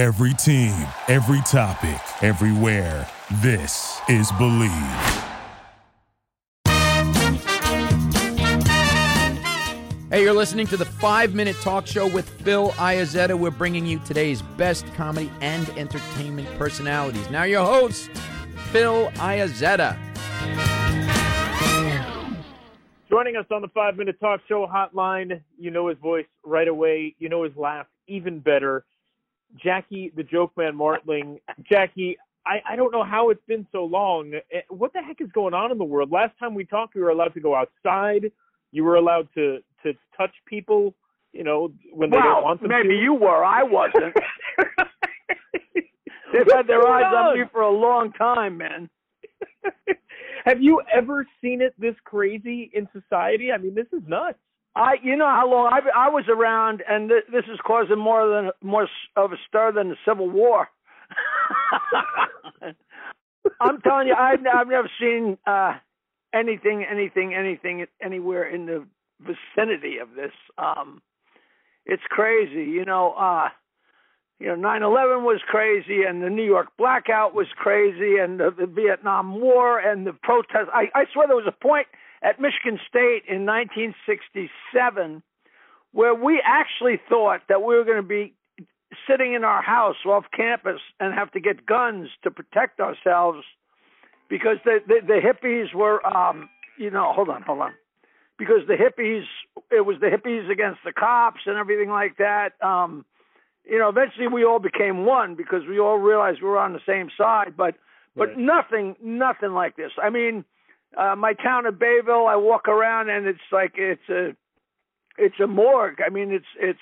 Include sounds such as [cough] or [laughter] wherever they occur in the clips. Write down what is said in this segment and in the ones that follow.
Every team, every topic, everywhere. This is Bleav. Hey, you're listening to the five minute talk show with Phil Iazetta. We're bringing you today's best comedy and entertainment personalities. Now, your host, Phil Iazetta. Joining us on the five minute talk show hotline, you know his voice right away, you know his laugh even better. Jackie the Joke Man Martling. Jackie, I, I don't know how it's been so long. Eh, What the heck is going on in the world? Last time we talked, we were allowed to go outside. You were allowed to to touch people, you know, when they don't Well, want them maybe to. you were. I wasn't. [laughs] They've had their eyes on me for a long time, man. [laughs] Have you ever seen it this crazy in society? I mean, this is nuts. I, you know how long I I was around, and th- this is causing more than more of a stir than the Civil War. [laughs] I'm telling you, I've I've never seen uh anything, anything, anything anywhere in the vicinity of this. Um It's crazy, you know. uh you know, 9/11 was crazy, and the New York blackout was crazy, and the, the Vietnam War and the protests. I, I swear there was a point at Michigan State in 1967 where we actually thought that we were going to be sitting in our house off campus and have to get guns to protect ourselves because the the, the hippies were, um, you know, hold on, hold on, because the hippies, it was the hippies against the cops and everything like that. Um, you know, eventually we all became one because we all realized we were on the same side, but but Right. nothing nothing like this. I mean, uh my town of Bayville, I walk around and it's like it's a it's a morgue. I mean, it's it's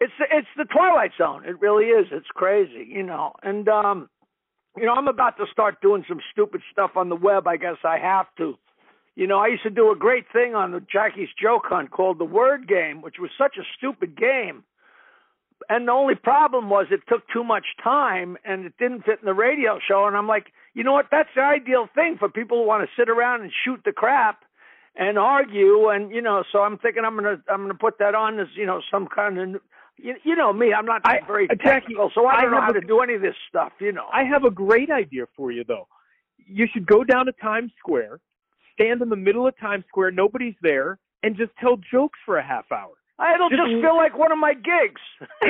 it's it's the twilight zone. It really is. It's crazy, you know. And um you know, I'm about to start doing some stupid stuff on the web. I guess I have to. You know, I used to do a great thing on the Jackie's Joke Hunt called the Word Game, which was such a stupid game and the only problem was it took too much time and it didn't fit in the radio show and i'm like you know what that's the ideal thing for people who want to sit around and shoot the crap and argue and you know so i'm thinking i'm going to i'm going to put that on as you know some kind of you, you know me i'm not I- very uh, Jackie, technical so i I don't know have how a- to do any of this stuff you know I have a great idea for you, though. You should go down to Times Square, stand in the middle of Times Square, nobody's there, and just tell jokes for a half hour. it'll Just- just feel like one of my gigs [laughs]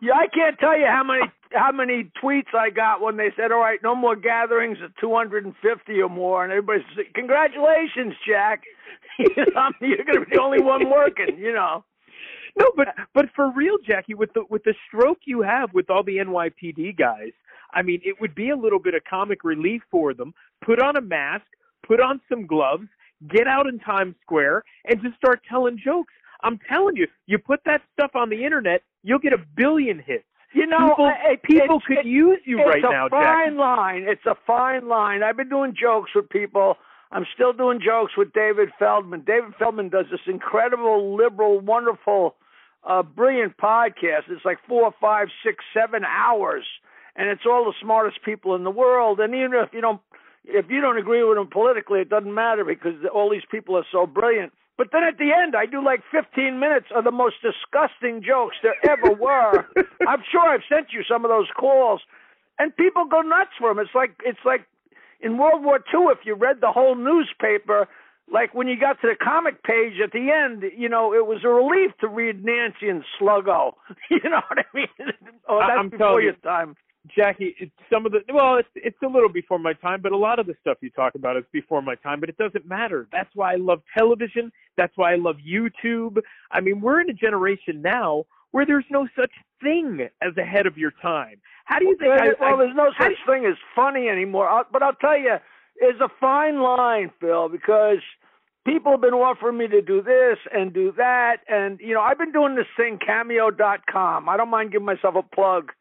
Yeah, I can't tell you how many how many tweets I got when they said, "All right, no more gatherings of 250 or more," and everybody said, "Congratulations, Jack! [laughs] You're going to be the only one working." You know. No, but but for real, Jackie, with the with the stroke you have with all the NYPD guys, I mean, it would be a little bit of comic relief for them. Put on a mask, put on some gloves, get out in Times Square, and just start telling jokes. I'm telling you, you put that stuff on the internet, you'll get a billion hits. You know, people, it- people it's- could it- use you right now, Jack. it's a fine line. It's a fine line. I've been doing jokes with people. I'm still doing jokes with David Feldman. David Feldman does this incredible, liberal, wonderful, uh, brilliant podcast. It's like four, five, six, seven hours, and it's all the smartest people in the world. And even if you don't, if you don't agree with them politically, it doesn't matter because all these people are so brilliant. But then at the end, I do like 15 minutes of the most disgusting jokes there ever were. [laughs] I'm sure I've sent you some of those calls, and people go nuts for them. It's like it's like in World War II. If you read the whole newspaper, like when you got to the comic page at the end, you know it was a relief to read Nancy and Sluggo. [laughs] You know what I mean? [laughs] oh, that's I'm before telling your you. time. Jackie, it's some of the well, it's it's a little before my time, but a lot of the stuff you talk about is before my time. But it doesn't matter. That's why I love television. That's why I love YouTube. I mean, we're in a generation now where there's no such thing as ahead of your time. How do you think? Well, I, well, I, there's no such thing as funny anymore. I'll, but I'll tell you, it's a fine line, Phil, because people have been offering me to do this and do that, and you know, I've been doing this thing Cameo.com. I don't mind giving myself a plug.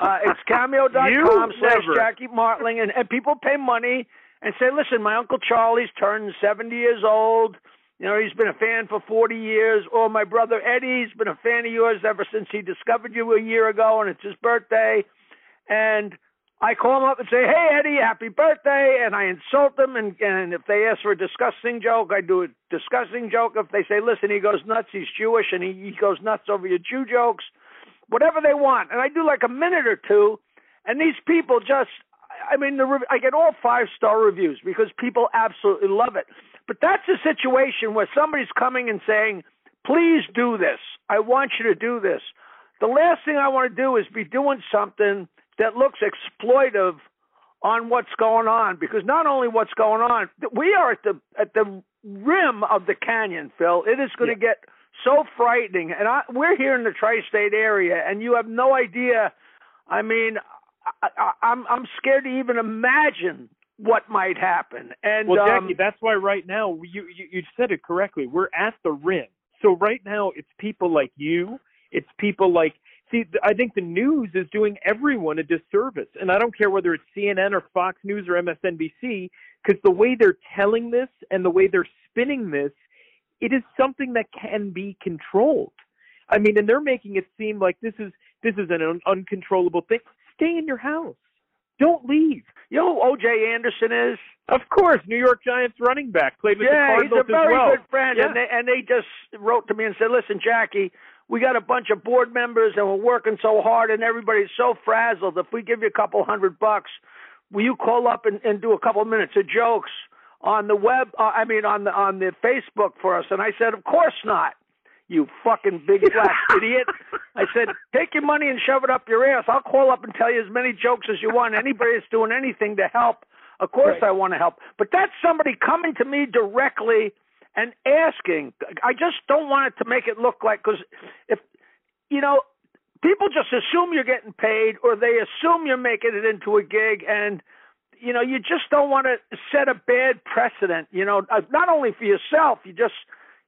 Uh, it's Cameo.com slash. Jackie Martling, and, and people pay money and say, listen, my uncle Charlie's turned 70 years old. You know, he's been a fan for 40 years. Or my brother Eddie's been a fan of yours ever since he discovered you a year ago, and it's his birthday. And I call them up and say, "Hey Eddie, happy birthday," and I insult them. And and if they ask for a disgusting joke, I do a disgusting joke. If they say, "Listen, he goes nuts. He's Jewish, and he, he goes nuts over your Jew jokes," whatever they want, and I do like a minute or two, and these people just. I mean, the, I get all five star reviews because people absolutely love it. But that's a situation where somebody's coming and saying, please do this. I want you to do this. The last thing I want to do is be doing something that looks exploitive on what's going on because not only what's going on, we are at the at the rim of the canyon, Phil. It is going yeah. to get so frightening, and I, we're here in the tri-state area, and you have no idea. I mean, I, I, I'm I'm scared to even imagine what might happen. And well, Jackie, um, that's why right now you, you you said it correctly. We're at the rim. So right now it's people like you. It's people like see. I think the news is doing everyone a disservice, and I don't care whether it's CNN or Fox News or MSNBC, because the way they're telling this and the way they're spinning this, it is something that can be controlled. I mean, and they're making it seem like this is this is an un- uncontrollable thing. Stay in your house. Don't leave. You know who O.J. Anderson is? Of course, New York Giants running back played with yeah, the Cardinals he's a very well. good friend, yeah. and they and they just wrote to me and said, "Listen, Jackie, we got a bunch of board members and we're working so hard, and everybody's so frazzled. If we give you a couple hundred bucks, will you call up and, and do a couple minutes of jokes on the web? Uh, I mean, on the on the Facebook for us?" And I said, "Of course not." you fucking big black [laughs] idiot. I said, take your money and shove it up your ass. I'll call up and tell you as many jokes as you want. Anybody that's doing anything to help, of course right. I want to help. But that's somebody coming to me directly and asking. I just don't want it to make it look like, because if, you know, people just assume you're getting paid or they assume you're making it into a gig and, you know, you just don't want to set a bad precedent, you know, uh, not only for yourself, you just,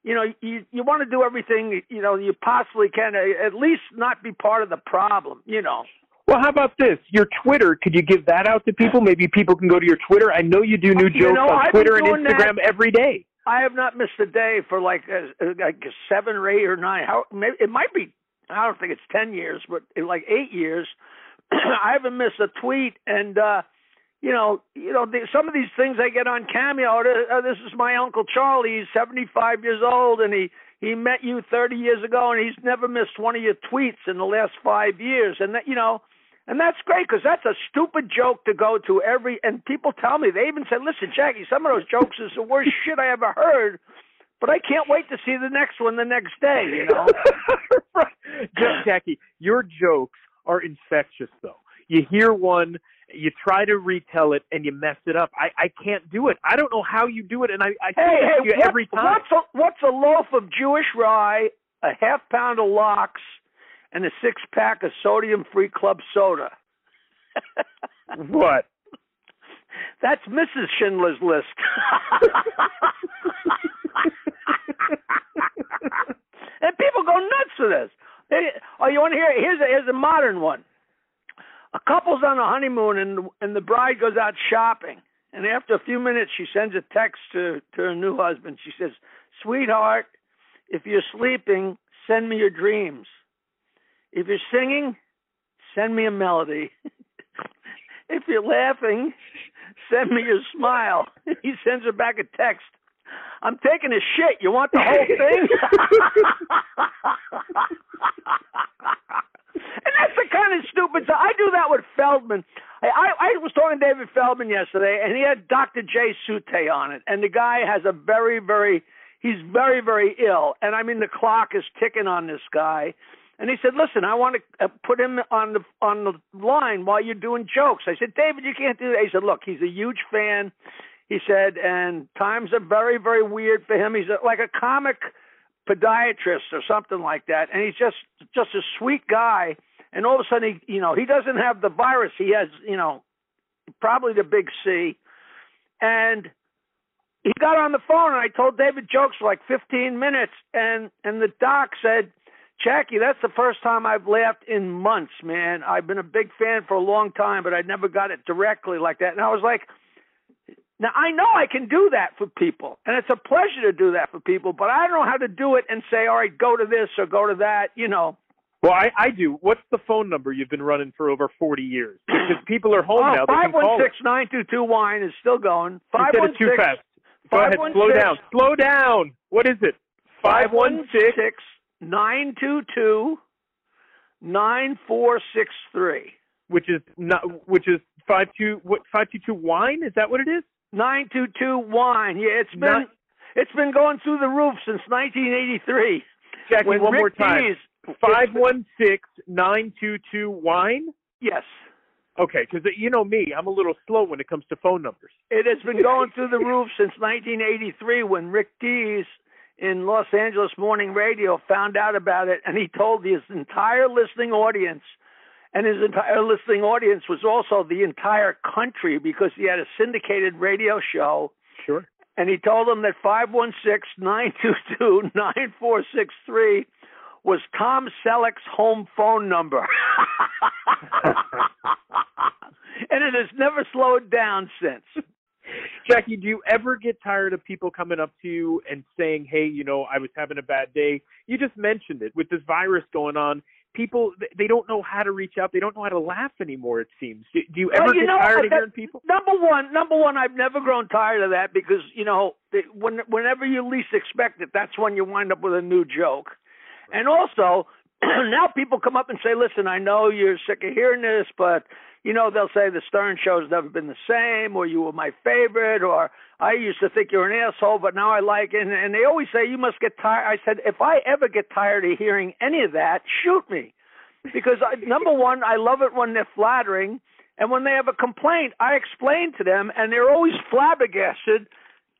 you know, you you want to do everything you know you possibly can, uh, at least not be part of the problem. You know. Well, how about this? Your Twitter, could you give that out to people? Maybe people can go to your Twitter. I know you do new jokes you know, on Twitter and Instagram that. every day. I have not missed a day for like uh, like seven or eight or nine. How maybe it might be. I don't think it's ten years, but like eight years. [clears throat] I haven't missed a tweet, and uh you know, you know, the, some of these things I get on Cameo. Uh, this is my uncle Charlie. He's 75 years old, and he he met you 30 years ago, and he's never missed one of your tweets in the last five years. And that, you know, and that's great because that's a stupid joke to go to every. And people tell me they even said, "Listen, Jackie, some of those jokes is the worst shit I ever heard." But I can't wait to see the next one the next day. You know, [laughs] Jackie, your jokes are infectious, though. You hear one you try to retell it and you mess it up. I I can't do it. I don't know how you do it, and I I hey, hey, you what, every time. What's a, what's a loaf of Jewish rye, a half pound of lox, and a six pack of sodium free club soda? [laughs] what? That's Mrs. Schindler's List. [laughs] and people go nuts for this. Hey, oh, you want to hear? Here's a, here's a modern one a couple's on a honeymoon and and the bride goes out shopping. And after a few minutes she sends a text to to her new husband. She says sweetheart if you're sleeping send me your dreams. If you're singing send me a melody. [laughs] If you're laughing send me your smile. [laughs] He sends her back a text. I'm taking a shit. You want the whole thing? [laughs] And the stupid stuff. I do that with Feldman. I, I, I was talking to David Feldman yesterday, and he had Dr. Jay Sute on it. And the guy has a very, very, he's very, very ill. And I mean, the clock is ticking on this guy. And he said, "Listen, I want to uh, put him on the on the line while you're doing jokes." I said, "David, you can't do that." He said, "Look, he's a huge fan." He said, "And times are very, very weird for him. He's a, like a comic podiatrist or something like that, and he's just just a sweet guy. And all of a sudden, he you know he doesn't have the virus. He has you know probably the big C, and he got on the phone and I told David jokes for like 15 minutes, and and the doc said. Jackie, that's the first time I've laughed in months, man. I've been a big fan for a long time, but I never got it directly like that. And I was like, now I know I can do that for people, and it's a pleasure to do that for people, but I don't know how to do it and say, all right, go to this or go to that, you know. Well, I, I do. What's the phone number you've been running for over 40 years? Because people are home Oh, now. They can 516-922 wine is still going. You said it too 516 fast. Go ahead. Slow down. Slow down. What is it? 516. 922 9463. Which is not. Which is five two. What five two two wine? Is that what it is? 922 wine. Yeah, it's been Not- it's been going through the roof since 1983. Jackie, when one Rick more time. Dees- Five one six nine two two wine. Yes. Okay, because you know me, I'm a little slow when it comes to phone numbers. It has been going through the roof since 1983 when Rick Dees in Los Angeles Morning Radio found out about it and he told his entire listening audience and his entire listening audience was also the entire country because he had a syndicated radio show Sure. and he told them that 516-922-9463 was Tom Selleck's home phone number. [laughs] and it has never slowed down since. Jackie, do you ever get tired of people coming up to you and saying, "Hey, you know, I was having a bad day"? You just mentioned it with this virus going on. People, they don't know how to reach out. They don't know how to laugh anymore. It seems. Do, do you ever Well, you get know, tired of that- hearing people? Number one, number one, I've never grown tired of that because you know when whenever you least expect it, that's when you wind up with a new joke. And also, [clears throat] now people come up and say, "Listen, I know you're sick of hearing this, but you know they'll say the Stern Show's never been the same, or you were my favorite, or I used to think you're an asshole, but now I like it." And, and they always say, "You must get tired." I said, "If I ever get tired of hearing any of that, shoot me." because I, [laughs] number one, I love it when they're flattering, and when they have a complaint, I explain to them, and they're always flabbergasted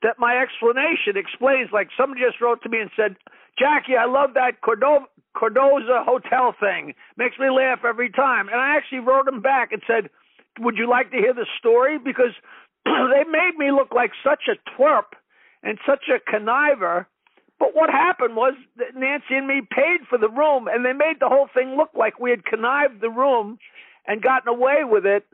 that my explanation explains. Like somebody just wrote to me and said, "Jackie, I love that Cordova, Cordoza hotel thing. Makes me laugh every time." And I actually wrote him back and said, "Would you like to hear the story?" Because [clears throat] they made me look like such a twerp and such a conniver. But what happened was that Nancy and me paid for the room, and they made the whole thing look like we had connived the room and gotten away with it,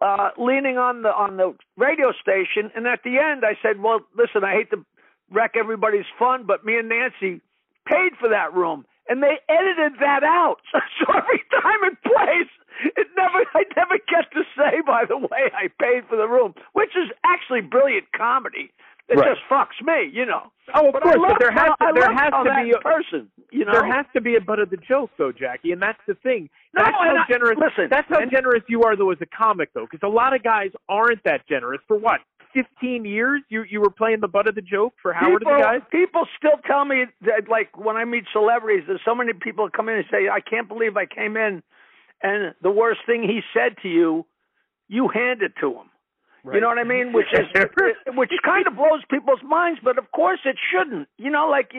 uh, leaning on the on the radio station. And at the end, I said, "Well, listen, I hate to wreck everybody's fun, but me and Nancy paid for that room." And they edited that out, [laughs] so every time it plays, it never I never get to say. By the way, I paid for the room, which is actually brilliant comedy. It Right. just fucks me, you know. Oh, of But course, but there has how, to, there has to be a, person, you know. there has to be a butt of the joke though, Jackie, and that's the thing. No, That's how I- generous. listen, that's how generous you are though as a comic though, because a lot of guys aren't that generous. For what? Fifteen years, you you were playing the butt of the joke for Howard people, and the guys. people still tell me that, like, when I meet celebrities, there's so many people come in and say, "I can't believe I came in, and the worst thing he said to you, you handed to him." You know what I mean? Which is [laughs] which kind of blows people's minds, but of course it shouldn't. You know, like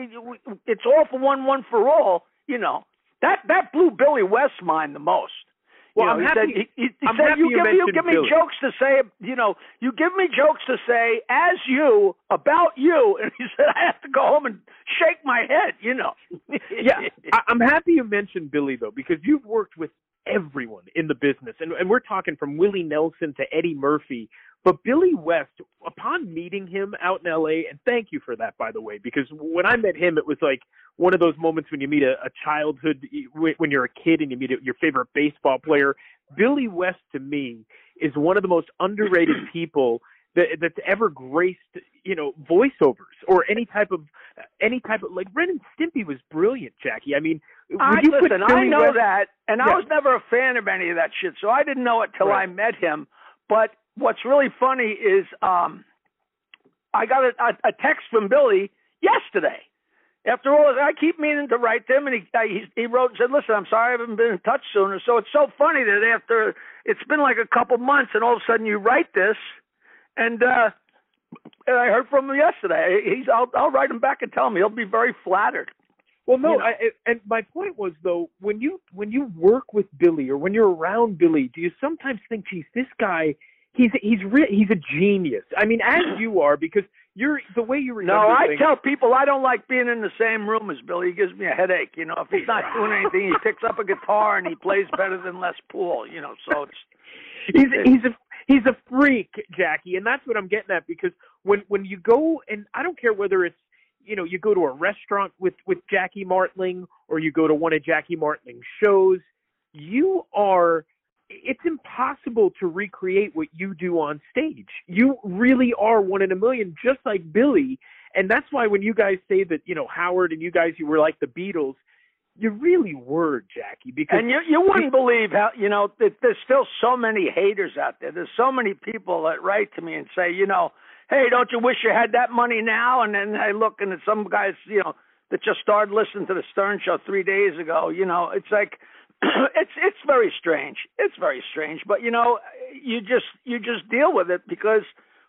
it's all for one, one for all. You know that that blew Billy West's mind the most. You Well, know, I'm happy- said, he, I'm said happy you you give me you give me Billy." jokes to say. You know, you give me jokes to say as you about you, [laughs] and he said I have to go home and shake my head. You know. [laughs] yeah, I, I'm happy you mentioned Billy though, because you've worked with everyone in the business, and and we're talking from Willie Nelson to Eddie Murphy. But Billy West, upon meeting him out in L.A., and thank you for that, by the way, because when I met him, it was like one of those moments when you meet a, a childhood, when you're a kid and you meet your favorite baseball player. Billy West, to me, is one of the most underrated [clears throat] people that that's ever graced, you know, voiceovers or any type of any type of like Ren and Stimpy was brilliant, Jackie. I mean, would I, you put listen, I know West- that, and Yeah. I was never a fan of any of that shit, so I didn't know it till Right. I met him. But what's really funny is um I got a, a, a text from Billy yesterday. After all, I keep meaning to write them, and he I, he, he wrote and said, "Listen, I'm sorry I haven't been in touch sooner." So it's so funny that after it's been like a couple months, and all of a sudden you write this, and uh and I heard from him yesterday. He's I'll I'll write him back and tell him he'll be very flattered. Well, no, you know. I- and my point was though, when you when you work with Billy or when you're around Billy, do you sometimes think, geez, this guy, he's he's re- he's a genius. I mean, as you are, because you're the way you remember No, I things. tell people I don't like being in the same room as Billy. He gives me a headache. You know, if he's not doing anything, he picks up a guitar and he plays better than Les Paul. You know, so it's he's he's a he's a freak, Jackie, and that's what I'm getting at because when when you go and I don't care whether it's you know, you go to a restaurant with with Jackie Martling or you go to one of Jackie Martling's shows, you are it's impossible to recreate what you do on stage. You really are one in a million, just like Billy. And that's why when you guys say that, you know, Howard and you guys, you were like the Beatles, you really were, Jackie. Because and you you wouldn't believe how you know that there's still so many haters out there. There's so many people that write to me and say, you know, hey, don't you wish you had that money now? And then I look and some guys, you know, that just started listening to the Stern Show three days ago. You know, it's like [clears throat] it's it's very strange. It's very strange, but you know, you just you just deal with it because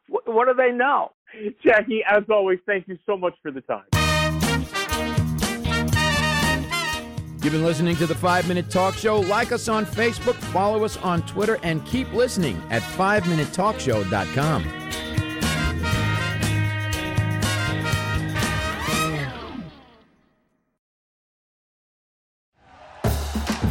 wh- what do they know? Jackie, as always, thank you so much for the time. You've been listening to the 5 Minute Talk Show. Like us on Facebook, follow us on Twitter, and keep listening at 5minutetalkshow.com.